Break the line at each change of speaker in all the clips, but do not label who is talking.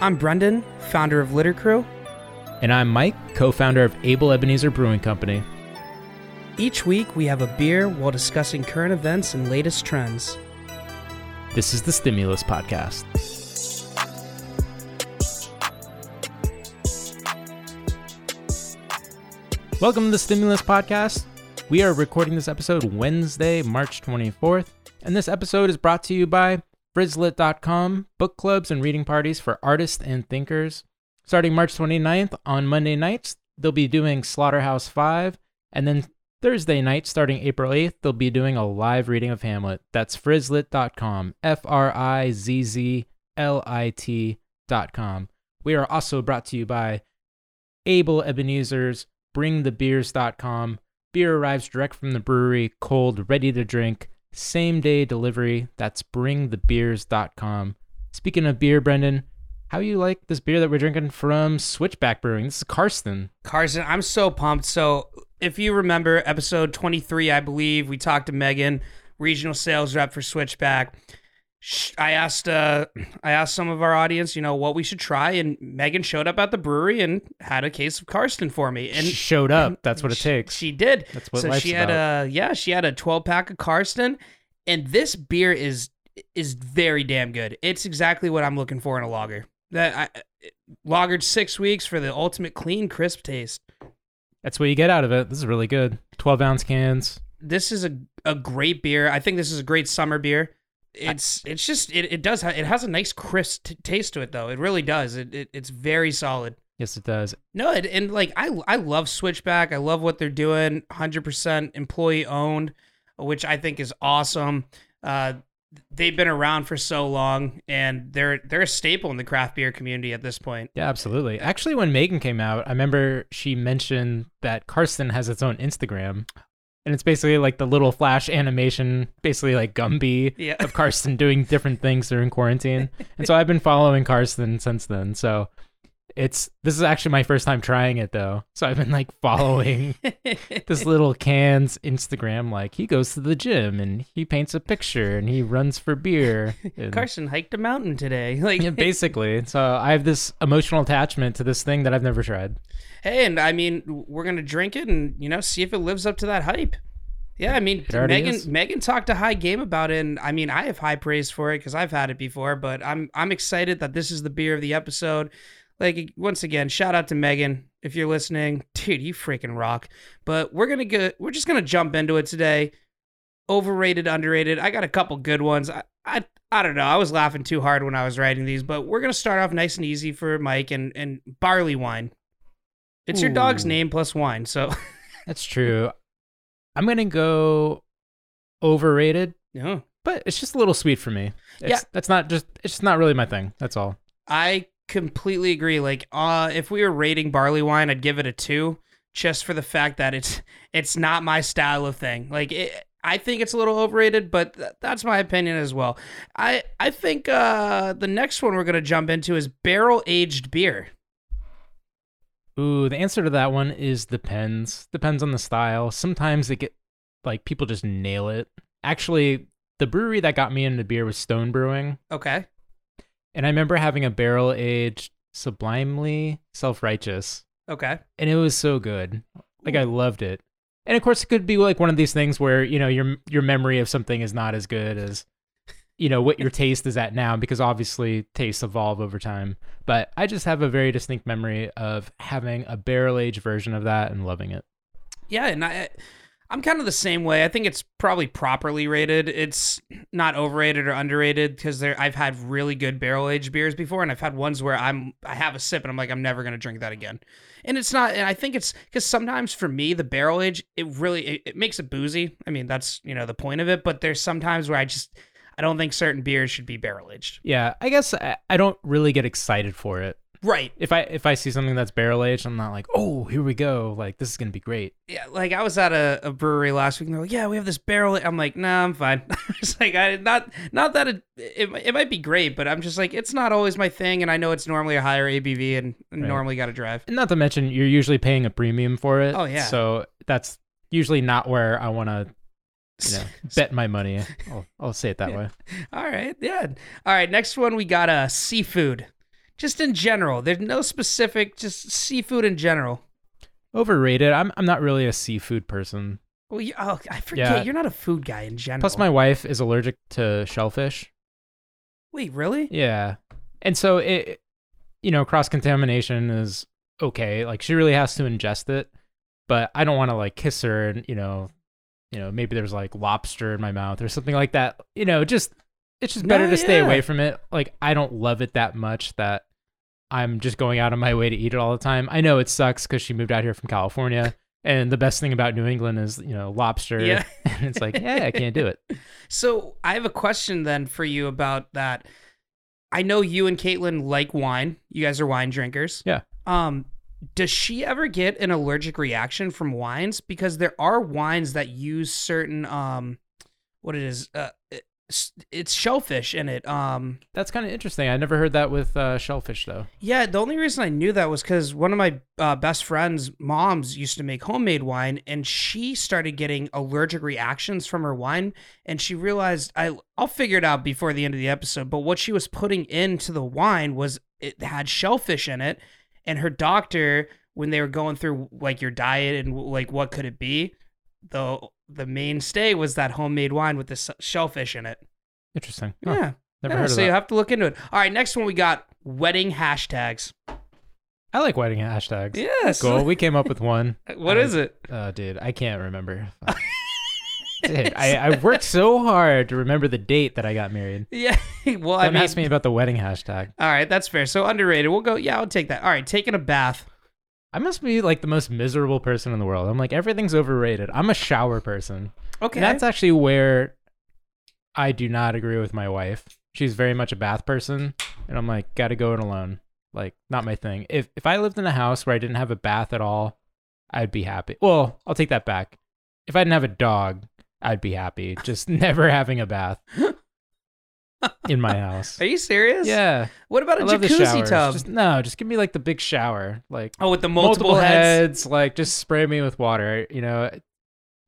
I'm Brendan, founder of Litter Crew.
And I'm Mike, co founder of Able Ebenezer Brewing Company.
Each week, we have a beer while discussing current events and latest trends.
This is the Stimulus Podcast. Welcome to the Stimulus Podcast. We are recording this episode Wednesday, March 24th, and this episode is brought to you by Frizzlit.com, book clubs and reading parties for artists and thinkers. Starting March 29th on Monday nights, they'll be doing Slaughterhouse 5, and then Thursday night, starting April 8th, they'll be doing a live reading of Hamlet. That's frizzlit.com, F R I Z Z L I T.com. We are also brought to you by Able Ebenezer's BringTheBeers.com. Beer arrives direct from the brewery, cold, ready to drink, same day delivery. That's BringTheBeers.com. Speaking of beer, Brendan, how you like this beer that we're drinking from Switchback Brewing? This is Karsten.
Carson, I'm so pumped. So, if you remember episode 23, I believe, we talked to Megan, regional sales rep for Switchback. I asked uh I asked some of our audience, you know, what we should try and Megan showed up at the brewery and had a case of Karsten for me. And
She showed up. That's what it takes.
She did.
That's what
so she had
about.
a yeah, she had a 12 pack of Karsten, and this beer is is very damn good. It's exactly what I'm looking for in a lager. That I lagered six weeks for the ultimate clean, crisp taste.
That's what you get out of it. This is really good. 12 ounce cans.
This is a a great beer. I think this is a great summer beer. It's it's just it, it does ha- it has a nice crisp t- taste to it though. It really does. It, it it's very solid.
Yes, it does.
No, it, and like I I love Switchback. I love what they're doing. Hundred percent employee owned, which I think is awesome. Uh, they've been around for so long, and they're they're a staple in the craft beer community at this point.
Yeah, absolutely. Actually, when Megan came out, I remember she mentioned that Karsten has its own Instagram. And it's basically like the little flash animation, basically like Gumby
Yeah.
of Karsten doing different things during quarantine. And so I've been following Karsten since then. So it's this is actually my first time trying it though. So I've been like following this little can's Instagram. Like he goes to the gym and he paints a picture and he runs for beer. And-
Carson hiked a mountain today. Like,
yeah, basically. So I have this emotional attachment to this thing that I've never tried.
hey, and I mean, we're gonna drink it and you know see if it lives up to that hype. Yeah, I mean, Megan
is.
Megan talked a high game about it, and I mean, I have high praise for it because I've had it before. But I'm I'm excited that this is the beer of the episode. Like once again, shout out to Megan if you're listening, dude, you freaking rock. But we're gonna get we're just gonna jump into it today. Overrated, underrated. I got a couple good ones. I I, I don't know. I was laughing too hard when I was writing these, but we're gonna start off nice and easy for Mike and and barley wine. It's your dog's name plus wine, so
That's true. I'm gonna go overrated,
no.
but it's just a little sweet for me. It's,
Yeah.
that's not just. It's just not really my thing. That's all.
I completely agree. Like, uh, if we were rating barley wine, I'd give it a two, just for the fact that it's it's not my style of thing. Like, it, I think it's a little overrated, but th- that's my opinion as well. I I think uh, the next one we're gonna jump into is barrel aged beer.
Ooh, the answer to that one is depends. Depends on the style. Sometimes they get like people just nail it. Actually, the brewery that got me into beer was Stone Brewing,
Okay.
And I remember having a barrel aged sublimely self righteous.
Okay.
and it was so good. Like I loved it. And of course, it could be like one of these things where you know your your memory of something is not as good as you know what your taste is at now, because obviously tastes evolve over time. But I just have a very distinct memory of having a barrel aged version of that and loving it.
Yeah, and I I'm kind of the same way. I think it's probably properly rated. It's not overrated or underrated because there I've had really good barrel aged beers before, and I've had ones where I'm I have a sip and I'm like I'm never gonna drink that again. And it's not. And I think it's because sometimes for me the barrel age it really it, it makes it boozy. I mean that's you know the point of it. But there's sometimes where I just I don't think certain beers should be barrel aged.
Yeah, I guess I, I don't really get excited for it.
Right.
If I if I see something that's barrel aged, I'm not like, oh, here we go. Like this is gonna be great.
Yeah, like I was at a, a brewery last week and they're like, "Yeah, we have this barrel." I'm like, "Nah, I'm fine." it's like I not not that it, it it might be great, but I'm just like it's not always my thing, and I know it's normally a higher ABV and
Right.
normally got to drive.
And not to mention, you're usually paying a premium for it.
Oh, yeah.
So that's usually not where I want to you know, bet my money. I'll, I'll say it that
Yeah.
way.
All right, yeah. All right, next one we got uh, seafood. Just in general. There's no specific, just seafood in general.
Overrated. I'm I'm not really a seafood person.
Well, you, oh, I forget.
Yeah.
You're not a food guy in general.
Plus, my wife is allergic to shellfish.
Wait, really?
Yeah, and so it, you know, cross contamination is okay. Like she really has to ingest it, but I don't want to like kiss her and you know, you know, maybe there's like lobster in my mouth or something like that. You know, just it's just better
No,
to stay
yeah.
away from it. Like I don't love it that much that I'm just going out of my way to eat it all the time. I know it sucks because she moved out here from California. And the best thing about New England is, you know, lobster.
Yeah.
and it's like, yeah, I can't do it.
So I have a question then for you about that. I know you and Caitlin like wine. You guys are wine drinkers.
Yeah.
Um, does she ever get an allergic reaction from wines? Because there are wines that use certain um, what it is, uh, it's, shellfish in it. Um,
That's kind of interesting. I never heard that with uh, shellfish, though.
yeah. The only reason I knew that was because one of my uh, best friends' moms used to make homemade wine, and she started getting allergic reactions from her wine, and she realized I I'll figure it out before the end of the episode. But what she was putting into the wine was it had shellfish in it, and her doctor, when they were going through like your diet and like what could it be, the the mainstay was that homemade wine with the shellfish in it.
Interesting.
Yeah.
Never
Yeah,
heard of
so you have to look into it. All right, next one we got wedding hashtags.
I like wedding hashtags.
Yes.
Cool. We came up with one.
What
I-
is it?
Uh, dude, I can't remember. Dude, I, I worked so hard to remember the date that I got married.
Yeah. well,
Don't
mean,
ask me about the wedding hashtag.
all right, that's fair. So underrated. We'll go. Yeah, I'll take that. All right, taking a bath.
I must be like the most miserable person in the world. I'm like everything's overrated. I'm a shower person.
Okay.
And that's actually where I do not agree with my wife. She's very much a bath person, and I'm like, gotta go in alone. Like, not my thing. If if I lived in a house where I didn't have a bath at all, I'd be happy. Well, I'll take that back. If I didn't have a dog, I'd be happy. Just never having a bath in my house.
Are you serious?
Yeah,
What about a
I
jacuzzi tub?
Just, no, just give me like the big shower, like
oh, with the multiple, heads.
like just spray me with water. You know,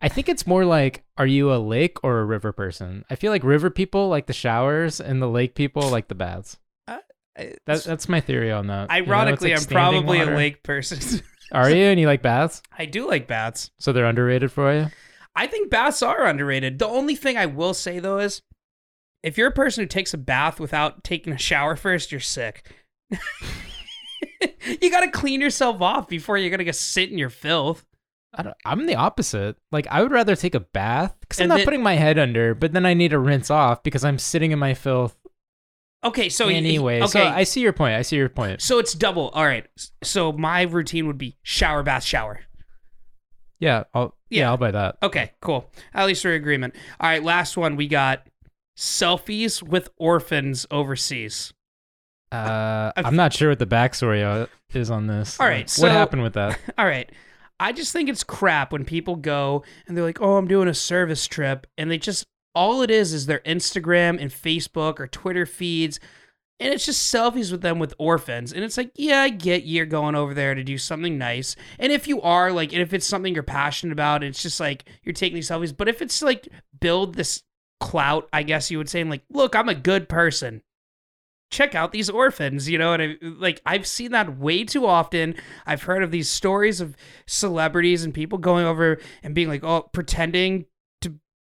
I think it's more like, are you a lake or a river person? I feel like river people like the showers, and the lake people like the baths. Uh, that, that's my theory on that. You know,
Ironically,
like
I'm probably
water.
a lake person.
Are you? And you like baths?
I do like baths.
So they're underrated for you?
I think baths are underrated. The only thing I will say though is if you're a person who takes a bath without taking a shower first, you're sick. you got to clean yourself off before you're going to go sit in your filth.
I don't, I'm the opposite. Like I would rather take a bath because I'm not
then-
putting my head under, but then I need to rinse off because I'm sitting in my filth
Okay, so
anyway.
okay.
So I see your point. I see your point.
So it's double. All right. So my routine would be shower, bath, shower.
Yeah, I'll yeah,
Yeah.
I'll buy that.
Okay, cool. At least we're in agreement. All right, last one. We got selfies with orphans overseas.
Uh,
I've-
I'm not sure what the backstory uh, is on this.
All right,
Like,
so-
what happened with that?
All right. I just think it's crap when people go and they're like, oh, I'm doing a service trip. And they just, all it is is their Instagram and Facebook or Twitter feeds. And it's just selfies with them with orphans. And it's like, yeah, I get you're going over there to do something nice. And if you are, like, and if it's something you're passionate about, it's just like you're taking these selfies. But if it's like build this clout, I guess you would say, and like, look, I'm a good person. Check out these orphans, you know, and I, like I've seen that way too often. I've heard of these stories of celebrities and people going over and being like, oh, pretending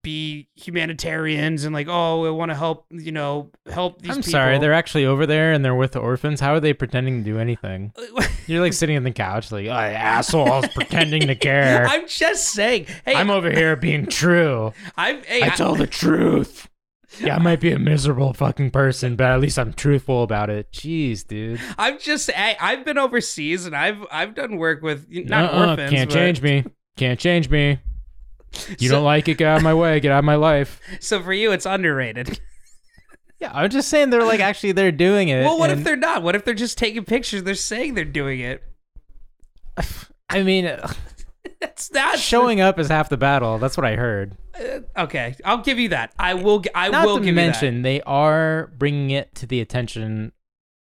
be humanitarians and like, oh, I want to help, you know, help these
I'm
people.
sorry, they're actually over there and they're with the orphans. How are they pretending to do anything? You're like sitting on the couch, like, oh, assholes pretending to care.
I'm just saying. Hey,
I'm over here being true.
I'm hey,
I
I-
tell the truth. Yeah, I might be a miserable fucking person, but at least I'm truthful about it. Jeez, dude.
I'm just hey, I've been overseas and I've I've done work with not
Uh-uh,
orphans.
can't
but-
change me. Can't change me. You
So-
don't like it, get out of my way. Get out of my life.
So for you, it's underrated.
Yeah, I'm just saying they're like actually they're doing it.
well, what if they're not? What if they're just taking pictures? They're saying they're doing it.
I mean,
That's that.
showing up is half the battle. That's what I heard.
Uh, okay, I'll give you that. I will. g- I
Not
will
to
give
mention, they are bringing it to the attention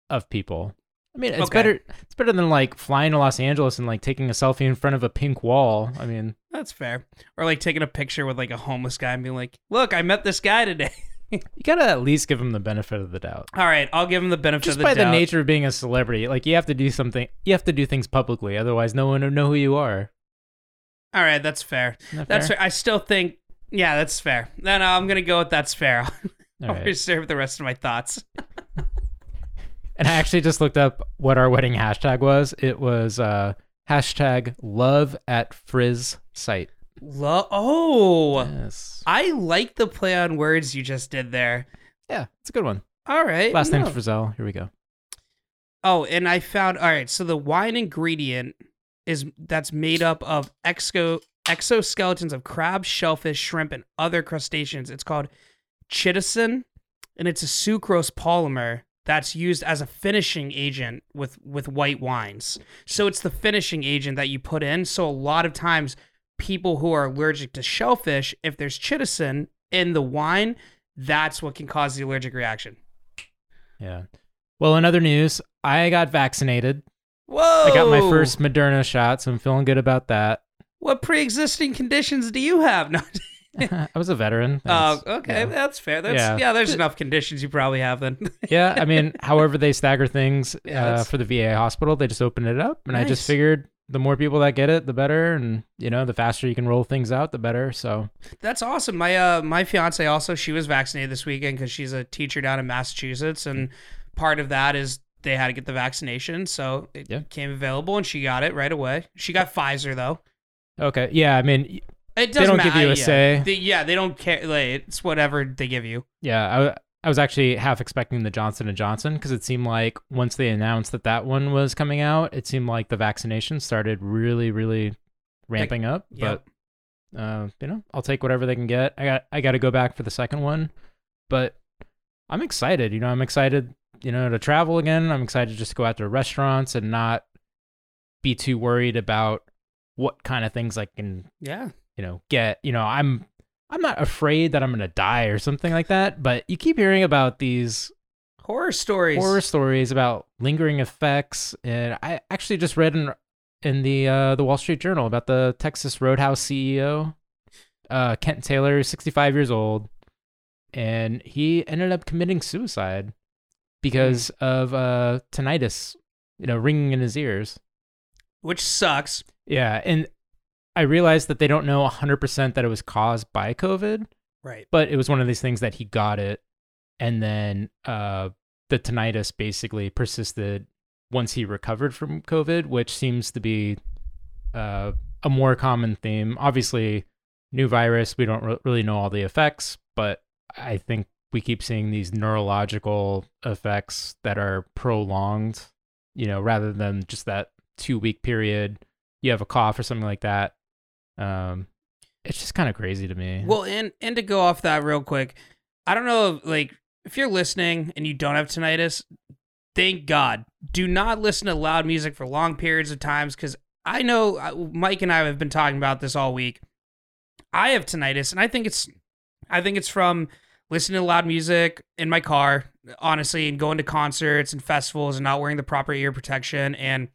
of people. I mean, it's
Okay.
better. It's better than like flying to Los Angeles and like taking a selfie in front of a pink wall. I mean.
That's fair. Or like taking a picture with like a homeless guy and being like, "Look, I met this guy today."
You gotta at least give him the benefit of the doubt.
All right, I'll give him the benefit
Just
of the
by
doubt.
the nature of being a celebrity, like you have to do something. You have to do things publicly, otherwise, no one will know who you are.
All right, that's fair.
That
That's
fair?
fair. I still think, yeah, that's fair. Then uh, I'm gonna go with that's fair. I'll
right.
reserve the rest of my thoughts.
And I actually just looked up what our wedding hashtag was. It was uh, hashtag love at Frizz site.
Lo- oh,
Yes.
I like the play on words you just did there.
Yeah, it's a good one.
All right.
Last name's
no.
Frizzell. Here we go.
Oh, and I found all right. So the wine ingredient is that's made up of exo exoskeletons of crab, shellfish, shrimp, and other crustaceans. It's called chitosan, and it's a sucrose polymer that's used as a finishing agent with with white wines. So it's the finishing agent that you put in. So a lot of times, people who are allergic to shellfish, if there's chitosan in the wine, that's what can cause the allergic reaction.
Yeah. Well, in other news, I got vaccinated.
Whoa!
I got my first Moderna shot, so I'm feeling good about that.
What pre-existing conditions do you have? No.
I was a veteran.
Oh, okay,
Yeah.
that's fair. That's yeah.
Yeah.
there's enough conditions you probably have then.
yeah, I mean, however they stagger things
Yeah,
uh, for the VA hospital, they just open it up, and I just figured the more people that get it, the better, and you know, the faster you can roll things out, the better. So
that's awesome. My uh my fiance also she was vaccinated this weekend because she's a teacher down in Massachusetts, and part of that is they had to get the vaccination, so it
Yeah.
came available and she got it right away. She got Pfizer though.
okay, yeah, I mean,
It doesn't
don't
matter.
give you a
yeah.
say.
They- yeah, they don't care. Like, it's whatever they give you.
yeah, I, I was actually half expecting the Johnson and Johnson because it seemed like once they announced that that one was coming out, it seemed like the vaccination started really, really ramping up.
Yep.
But uh, you know, I'll take whatever they can get. I got I got to go back for the second one, but I'm excited. You know, I'm excited. You know, to travel again. I'm excited just to go out to restaurants and not be too worried about what kind of things I can
Yeah.
You know get. You know, I'm I'm not afraid that I'm gonna die or something like that. But you keep hearing about these
Horror stories.
horror stories about lingering effects, and I actually just read in in the uh, the Wall Street Journal about the Texas Roadhouse CEO, uh, Kent Taylor, 65 years old, and he ended up committing suicide because of uh, tinnitus, you know, ringing in his ears.
which sucks.
Yeah, and I realized that they don't know 100% that it was caused by COVID,
Right.
but it was one of these things that he got it and then uh the tinnitus basically persisted once he recovered from covid which seems to be uh a more common theme obviously new virus we don't re- really know all the effects but i think we keep seeing these neurological effects that are prolonged you know rather than just that 2 week period you have a cough or something like that um it's just kind of crazy to me
Well, and and to go off that real quick, I don't know, if, like if you're listening and you don't have tinnitus, thank God. Do not listen to loud music for long periods of times because I know uh, Mike and I have been talking about this all week. I have tinnitus, and I think it's, I think it's from listening to loud music in my car, honestly, and going to concerts and festivals and not wearing the proper ear protection. And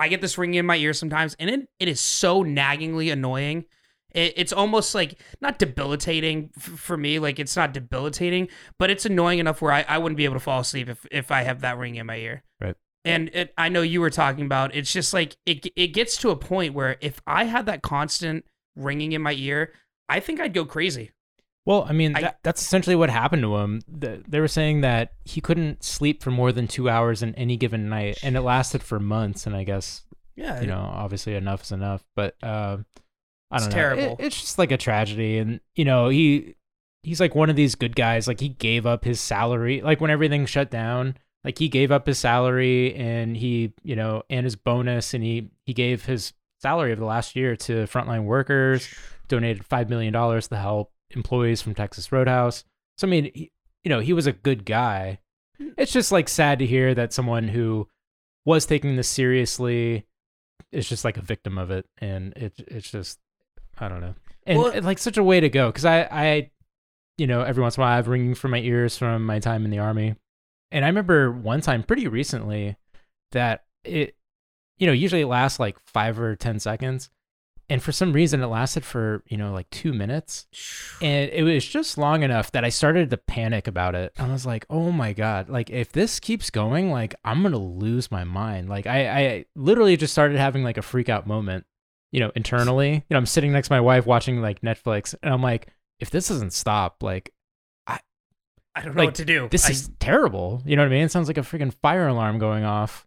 I get this ringing in my ear sometimes, and it, it is so naggingly annoying. It, it's almost like not debilitating f- for me. Like it's not debilitating, but it's annoying enough where I, I wouldn't be able to fall asleep if, if I have that ring in my ear.
Right.
And it, I know you were talking about. It's just like it. It gets to a point where if I had that constant ringing in my ear, I think I'd go crazy.
Well, I mean,
I-
that, that's essentially what happened to him. The, they were saying that he couldn't sleep for more than two hours in any given night, and it lasted for months. And I guess
Yeah.
you know, obviously enough is enough. But uh, I
It's
don't know.
terrible.
It- it's just like a tragedy, and you know, he he's like one of these good guys. Like he gave up his salary, like when everything shut down. Like he gave up his salary and he, you know, and his bonus, and he he gave his salary of the last year to frontline workers donated five million dollars to help employees from Texas Roadhouse. So I mean, he, you know, he was a good guy. It's just like sad to hear that someone who was taking this seriously is just like a victim of it, and it it's just I don't know, and
Well-
like such a way to go because I I you know every once in a while I have ringing from my ears from my time in the army, and I remember one time pretty recently that it you know usually it lasts like five or ten seconds and for some reason it lasted for you know like two minutes. And it was just long enough that i started to panic about it. I was like oh my god like if this keeps going like i'm gonna lose my mind. Like i i literally just started having like a freak out moment you know internally. You know i'm sitting next to my wife watching like netflix and i'm like if this doesn't stop like
I don't know
like,
what to do.
this
I-
is terrible. You know what i mean? It sounds like a freaking fire alarm going off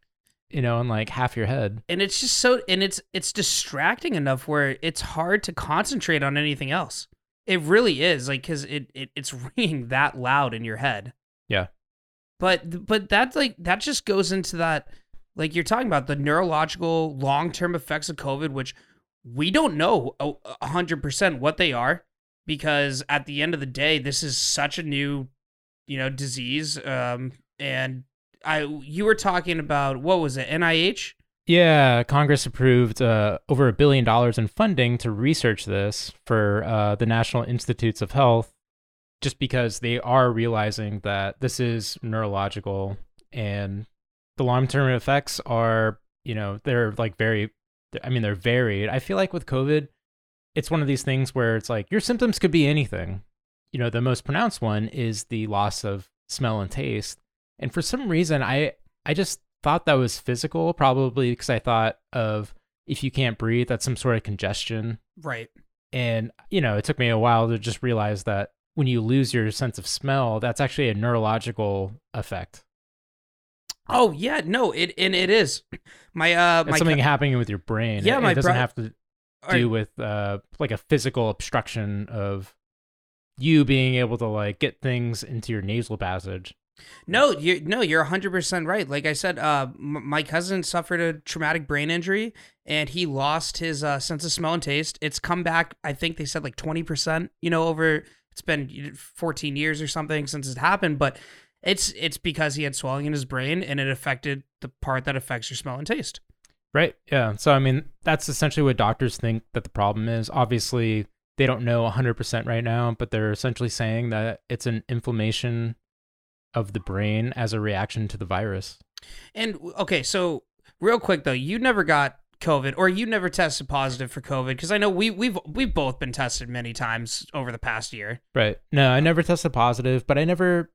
you know in like half your head
and it's just so and it's it's distracting enough where it's hard to concentrate on anything else. It really is like because it, it it's ringing that loud in your head.
Yeah.
But but that's like that just goes into that like you're talking about the neurological long term effects of COVID, which we don't know a a hundred percent what they are because at the end of the day, this is such a new you know disease. Um, and I you were talking about what was it NIH?
Yeah, Congress approved uh, over a billion dollars in funding to research this for uh, the National Institutes of Health, just because they are realizing that this is neurological and the long term effects are, you know, they're like very, I mean, they're varied. I feel like with COVID, it's one of these things where it's like your symptoms could be anything. You know, the most pronounced one is the loss of smell and taste. And for some reason, I I just thought that was physical, probably because I thought of if you can't breathe, that's some sort of congestion.
Right.
And, you know, it took me a while to just realize that when you lose your sense of smell, that's actually a neurological effect.
Oh yeah, no, it and it is. My uh
It's
my
something
co-
happening with your brain.
Yeah,
it,
my
it doesn't
bro-
have to do with uh like a physical obstruction of you being able to like get things into your nasal passage.
No, you no, you're 100% right. Like I said, uh m- my cousin suffered a traumatic brain injury and he lost his uh, sense of smell and taste. It's come back, I think they said like 20%, you know, over it's been 14 years or something since it happened, but it's it's because he had swelling in his brain and it affected the part that affects your smell and taste.
Right. Yeah. So I mean, that's essentially what doctors think that the problem is. Obviously, they don't know 100% right now, but they're essentially saying that it's an inflammation of the brain as a reaction to the virus.
And okay, so real quick though, you never got COVID or you never tested positive for COVID because I know we we've we've both been tested many times over the past year.
Right. No, I never tested positive, but I never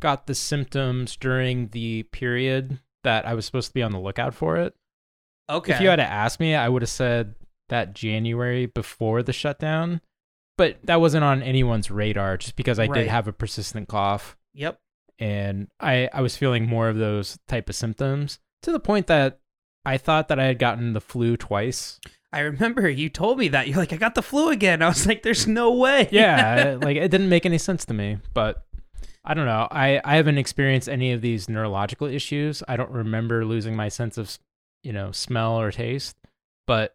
got the symptoms during the period that I was supposed to be on the lookout for it.
Okay.
If you had to ask me, I would have said that January before the shutdown, but that wasn't on anyone's radar just because I
Right.
did have a persistent cough
Yep.
And I, I was feeling more of those type of symptoms to the point that I thought that I had gotten the flu twice.
I remember you told me that. You're like, I got the flu again. I was like, there's no way.
Yeah, like it didn't make any sense to me, but I don't know. I, I haven't experienced any of these neurological issues. I don't remember losing my sense of, you know, smell or taste, but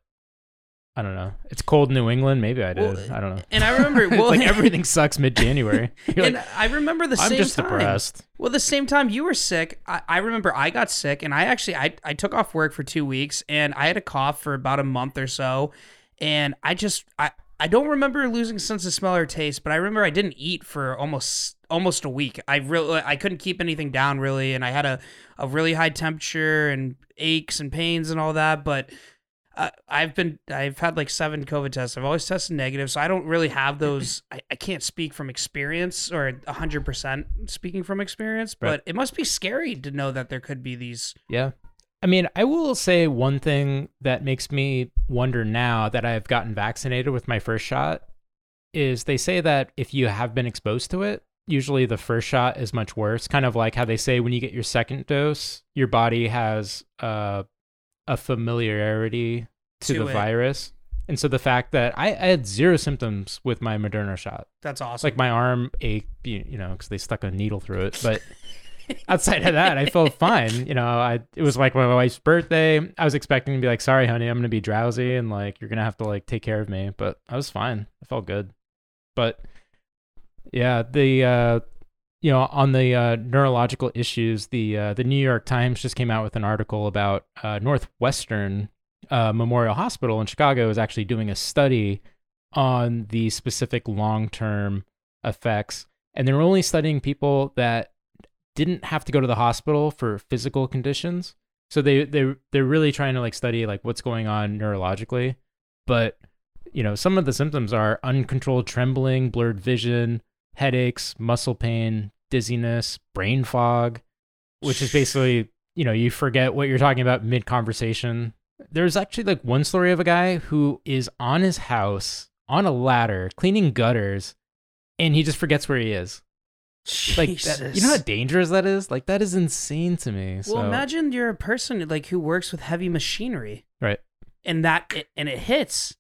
I don't know. It's cold New England. Maybe I did.
Well,
I don't know.
and I remember, well,
like everything sucks mid January.
And
like,
I remember the same I'm
just
time.
depressed.
Well, the same time you were sick, I, I remember I got sick, and I actually I, I took off work for two weeks, and I had a cough for about a month or so, and I just I I don't remember losing sense of smell or taste, but I remember I didn't eat for almost almost a week. I really I couldn't keep anything down really, and I had a a really high temperature and aches and pains and all that, but. Uh, I've been I've had like seven COVID tests. I've always tested negative, so I don't really have those. I, I can't speak from experience or hundred percent speaking from experience, but
Right.
it must be scary to know that there could be these.
Yeah. I mean, I will say one thing that makes me wonder now that I've gotten vaccinated with my first shot is they say that if you have been exposed to it, usually the first shot is much worse. Kind of like how they say when you get your second dose, your body has uh, a familiarity to,
To
the
it.
virus. And so the fact that I, I had zero symptoms with my Moderna shot,
That's awesome.
like my arm ached, you know, because they stuck a needle through it. But outside of that, I felt fine. You know, I it was like my wife's birthday. I was expecting to be like, "Sorry, honey, I'm gonna be drowsy and like you're gonna have to like take care of me," but I was fine. I felt good. But yeah, the uh, you know on the uh, neurological issues, the uh, the New York Times just came out with an article about uh, Northwestern uh, Memorial Hospital in Chicago is actually doing a study on the specific long term effects, and they're only studying people that didn't have to go to the hospital for physical conditions. So they they they're really trying to like study like what's going on neurologically, but you know, some of the symptoms are uncontrolled trembling, blurred vision, headaches, muscle pain, dizziness, brain fog, which is basically, you know, you forget what you're talking about mid conversation. There's actually like one story of a guy who is on his house on a ladder cleaning gutters and he just forgets where he is. Like, that, you know how dangerous that is? Like, that is insane to me.
Well,
so,
imagine you're a person like who works with heavy machinery,
Right.
and that it, and it hits,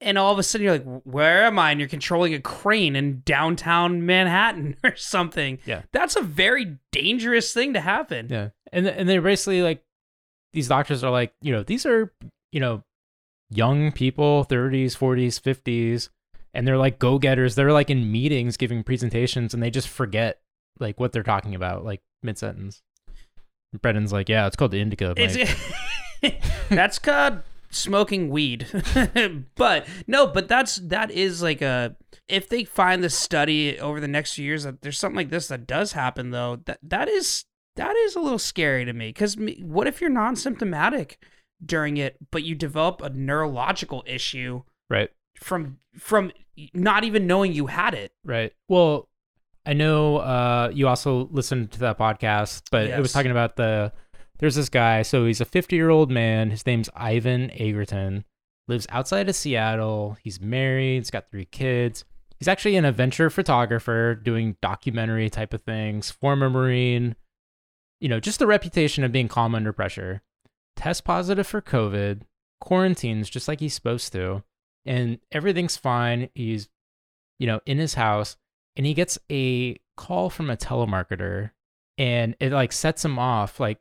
and all of a sudden you're like, "Where am I?" And you're controlling a crane in downtown Manhattan or something.
Yeah.
that's a very dangerous thing to happen.
Yeah. And and they're basically like these doctors are like, you know, these are, you know, young people, 30s, 40s, 50s, and they're like go-getters. They're like in meetings giving presentations and they just forget like what they're talking about like mid-sentence. Brendan's like, "Yeah, it's called the indica." Mike."
It's that's called smoking weed. but no, but that's that is like a if they find the study over the next few years that there's something like this that does happen though, that that is that is a little scary to me cuz what if you're non-symptomatic during it but you develop a neurological issue
right.
from from not even knowing you had it?
Right. Well, I know uh, you also listened to that podcast, but it was talking about the. There's this guy. So he's a 50 year old man. His name's Ivan Egerton. Lives outside of Seattle. He's married. He's got three kids. He's actually an adventure photographer doing documentary type of things. Former Marine. You know, just the reputation of being calm under pressure. Test positive for COVID. Quarantines just like he's supposed to. And everything's fine. He's, you know, in his house and he gets a call from a telemarketer and it like sets him off like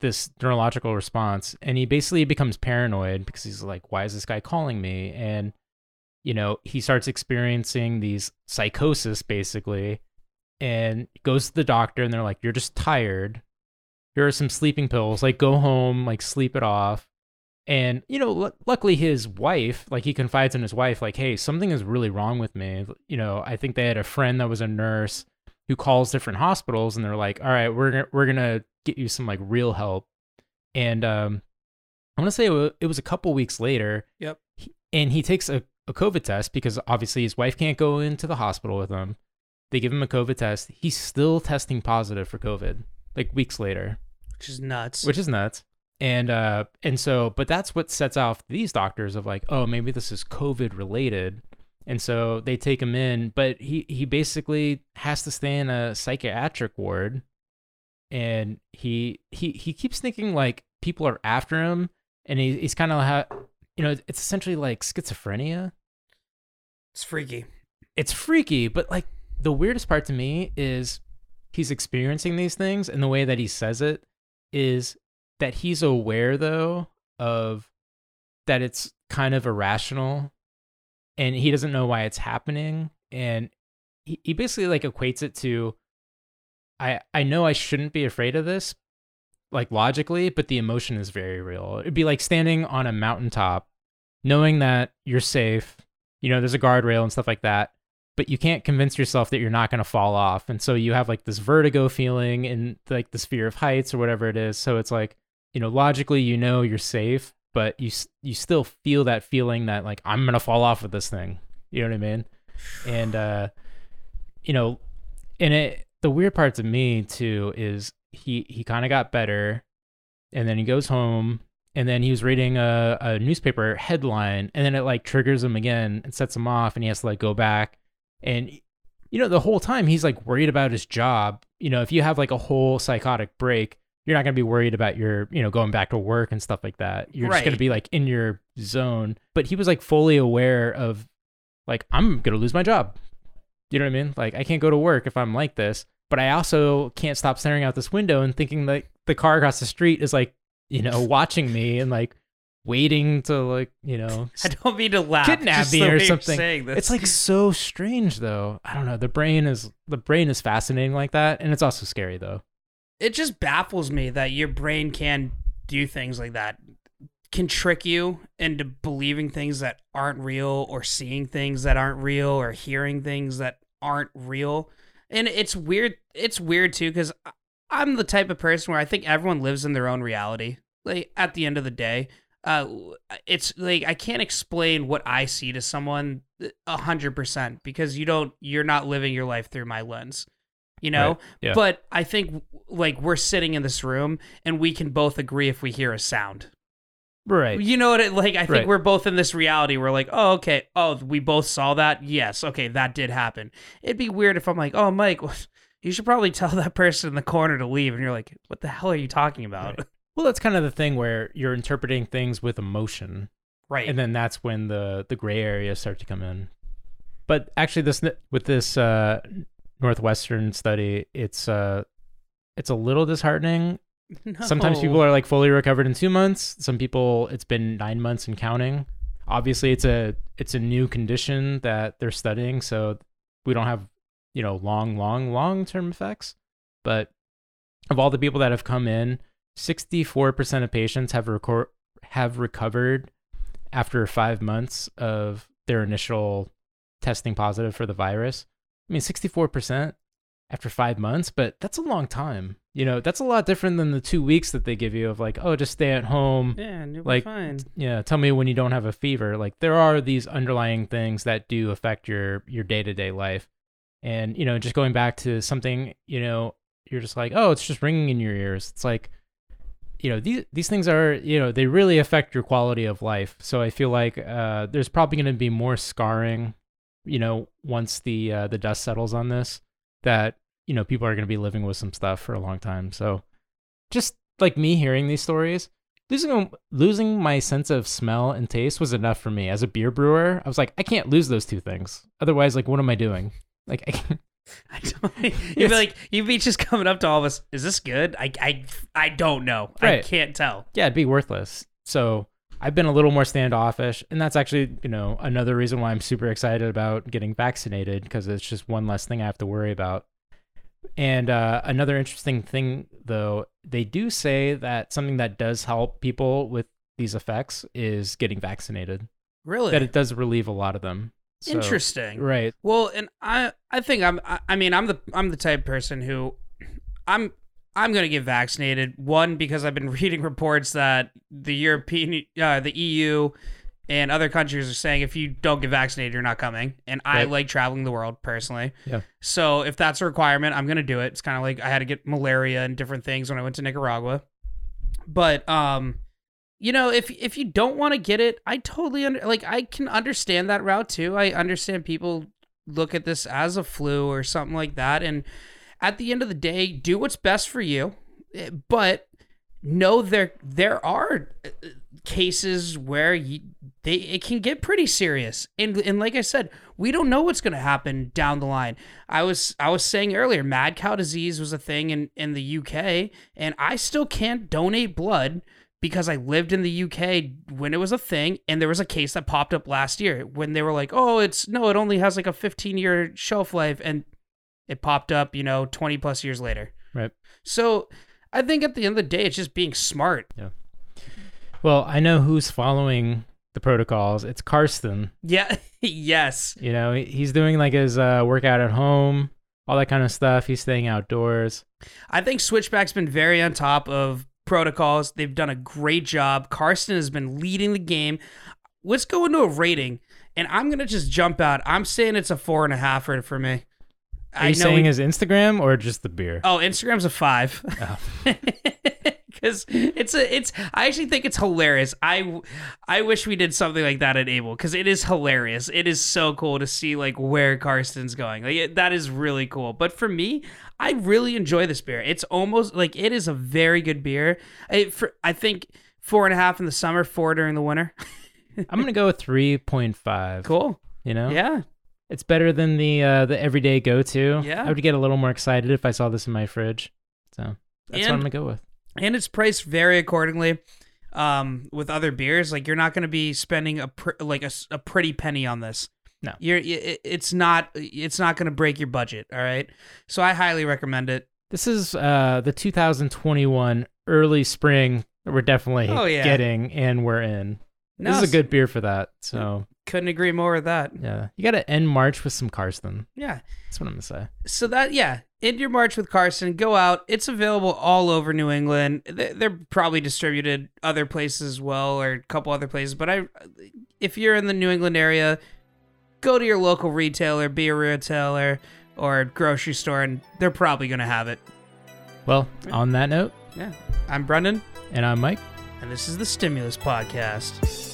this neurological response and he basically becomes paranoid because he's like why is this guy calling me? And you know he starts experiencing these psychosis basically and goes to the doctor and they're like you're just tired. Here are some sleeping pills. Like go home like sleep it off. And you know lu- luckily his wife like he confides in his wife like hey something is really wrong with me. You know i think they had a friend that was a nurse who calls different hospitals and they're like all right we're we're gonna get you some like real help and um i want to say it was a couple weeks later
Yep.
he- and he takes a, a covid test because obviously his wife can't go into the hospital with him they give him a covid test he's still testing positive for covid like weeks later
Which is nuts.
which is nuts. And uh and so but that's what sets off these doctors of like, oh, maybe this is COVID related. And so they take him in, but he he basically has to stay in a psychiatric ward and he he he keeps thinking like people are after him and he, he's kind of ha- you know, it's essentially like schizophrenia.
it's freaky.
It's freaky, but like the weirdest part to me is he's experiencing these things and the way that he says it is that he's aware though of that it's kind of irrational and he doesn't know why it's happening and he, he basically like equates it to i i know i shouldn't be afraid of this like logically but the emotion is very real. It'd be like standing on a mountaintop knowing that you're safe you know there's a guardrail and stuff like that but you can't convince yourself that you're not going to fall off and so you have like this vertigo feeling and like this fear of heights or whatever it is so it's like you know logically you know you're safe but you you still feel that feeling that like i'm going to fall off with this thing you know what i mean? And uh you know and it the weird part to me too is he he kind of got better and then he goes home and then he was reading a, a newspaper headline and then it like triggers him again and sets him off and he has to like go back. And you know the whole time he's like worried about his job. You know if you have like a whole psychotic break you're not going to be worried about your you know going back to work and stuff like that. You're just going to be like in your zone. But he was like fully aware of like i'm going to lose my job you know what i mean? Like i can't go to work if i'm like this but i also can't stop staring out this window and thinking like the car across the street is like you know watching me and like waiting to like you know
I don't mean to laugh.
Kidnap me or something. it's like so strange though. I don't know. The brain is the brain is fascinating like that and it's also scary though.
It just baffles me that your brain can do things like that can trick you into believing things that aren't real or seeing things that aren't real or hearing things that aren't real and it's weird it's weird too because i'm the type of person where i think everyone lives in their own reality like at the end of the day uh, it's like I can't explain what I see to someone a hundred percent because you don't, you're not living your life through my lens, you know.
Right, yeah.
But I think like we're sitting in this room and we can both agree if we hear a sound.
Right.
You know what? It, like I think
Right.
we're both in this reality. We're like, oh, okay. Oh, we both saw that. Yes. Okay, that did happen. It'd be weird if I'm like, oh, Mike, you should probably tell that person in the corner to leave, and you're like, what the hell are you talking about?
Well, that's kind of the thing where you're interpreting things with emotion,
Right.
and then that's when the the gray areas start to come in. But actually, this with this uh, northwestern study, it's uh, it's a little disheartening. Sometimes people are like fully recovered in two months. Some people, it's been nine months and counting. Obviously, it's a it's a new condition that they're studying, so we don't have you know long, long, long term effects. But of all the people that have come in, sixty four percent of patients have record have recovered after five months of their initial testing positive for the virus. I mean, sixty four percent after five months, but that's a long time. You know, that's a lot different than the two weeks that they give you of like, oh, just stay at home.
Yeah, and you'll
like,
be fine.
Yeah, tell me when you don't have a fever. Like there are these underlying things that do affect your your day to day life, and you know, just going back to something, you know, you're just like, oh, it's just ringing in your ears. It's like, you know, these these things are, you know, they really affect your quality of life. So I feel like uh, there's probably going to be more scarring, you know, once the uh, the dust settles on this. That you know, people are going to be living with some stuff for a long time. So just like me hearing these stories losing losing my sense of smell and taste was enough for me as a beer brewer. I was like, I can't lose those two things. Otherwise, like, what am I doing? Like, I can't,
I don't, you'd
Yes.
be like, you'd be just coming up to all of us. Is this good? I, I, I don't know. I can't tell.
yeah, it'd be worthless. So I've been a little more standoffish, and that's actually, you know, another reason why I'm super excited about getting vaccinated because it's just one less thing I have to worry about. And uh, another interesting thing, though, they do say that something that does help people with these effects is getting vaccinated.
Really
That it does relieve a lot of them. So-
interesting.
Right.
Well, and I I think I'm I, I mean I'm the I'm the type of person who I'm I'm gonna get vaccinated. One because I've been reading reports that the European uh, the EU and other countries are saying if you don't get vaccinated you're not coming. And I
Right.
like traveling the world personally.
Yeah.
So if that's a requirement, I'm gonna do it. It's kind of like I had to get malaria and different things when I went to Nicaragua. But um you know, if if you don't want to get it, I totally under like I can understand that route too. I understand people look at this as a flu or something like that and at the end of the day, do what's best for you. Eh, But know there there are uh, cases where you, they it can get pretty serious. And and like I said, we don't know what's going to happen down the line. I was I was saying earlier, mad cow disease was a thing in in the UK and I still can't donate blood because I lived in the UK when it was a thing, and there was a case that popped up last year when they were like, "Oh, it's no, it only has like a 15 year shelf life," and it popped up, you know, 20 plus years later.
Right.
So I think at the end of the day, it's just being smart.
Well, I know who's following the protocols. It's Karsten.
Yeah. yes.
You know, he's doing like his uh, workout at home, all that kind of stuff. He's staying outdoors.
I think Switchback's been very on top of protocols. They've done a great job. Karsten has been leading the game. Let's go into a rating, and I'm gonna just jump out. I'm saying it's a four and a half for for me.
Are you saying his Instagram or just the beer?
Oh, Instagram's a five.
Oh.
Because it's a, it's. I actually think it's hilarious. I, I wish we did something like that at Able because it is hilarious. It is so cool to see like where Karsten's going. Like it, that is really cool. But for me, I really enjoy this beer. It's almost like it is a very good beer. I, for, I think four and a half in the summer, four during the winter.
I'm gonna go with three point five.
Cool.
You know,
Yeah.
it's better than the uh, the everyday go to.
Yeah.
I would get a little more excited if I saw this in my fridge. So that's what I'm gonna go with.
And it's priced very accordingly um with other beers like you're not going to be spending a pr- like a, a pretty penny on this
No.
you're i- it's not it's not going to break your budget all right so i highly recommend it
This is uh, the 2021 early spring that we're definitely
Oh, yeah.
getting, and we're in.
No,
this is a good beer for that. So
couldn't agree more with that
yeah, you got to end March with some Karsten.
yeah
That's what I'm gonna say.
so that yeah End Your March with Carson. Go out. It's available all over New England. They- They're probably distributed other places as well, or a couple other places. But I, if you're in the New England area, go to your local retailer, be a retailer, or grocery store, and they're probably gonna have it.
Well, on that note,
Yeah. I'm Brendan,
and I'm Mike.
and this is the Stimulus Podcast.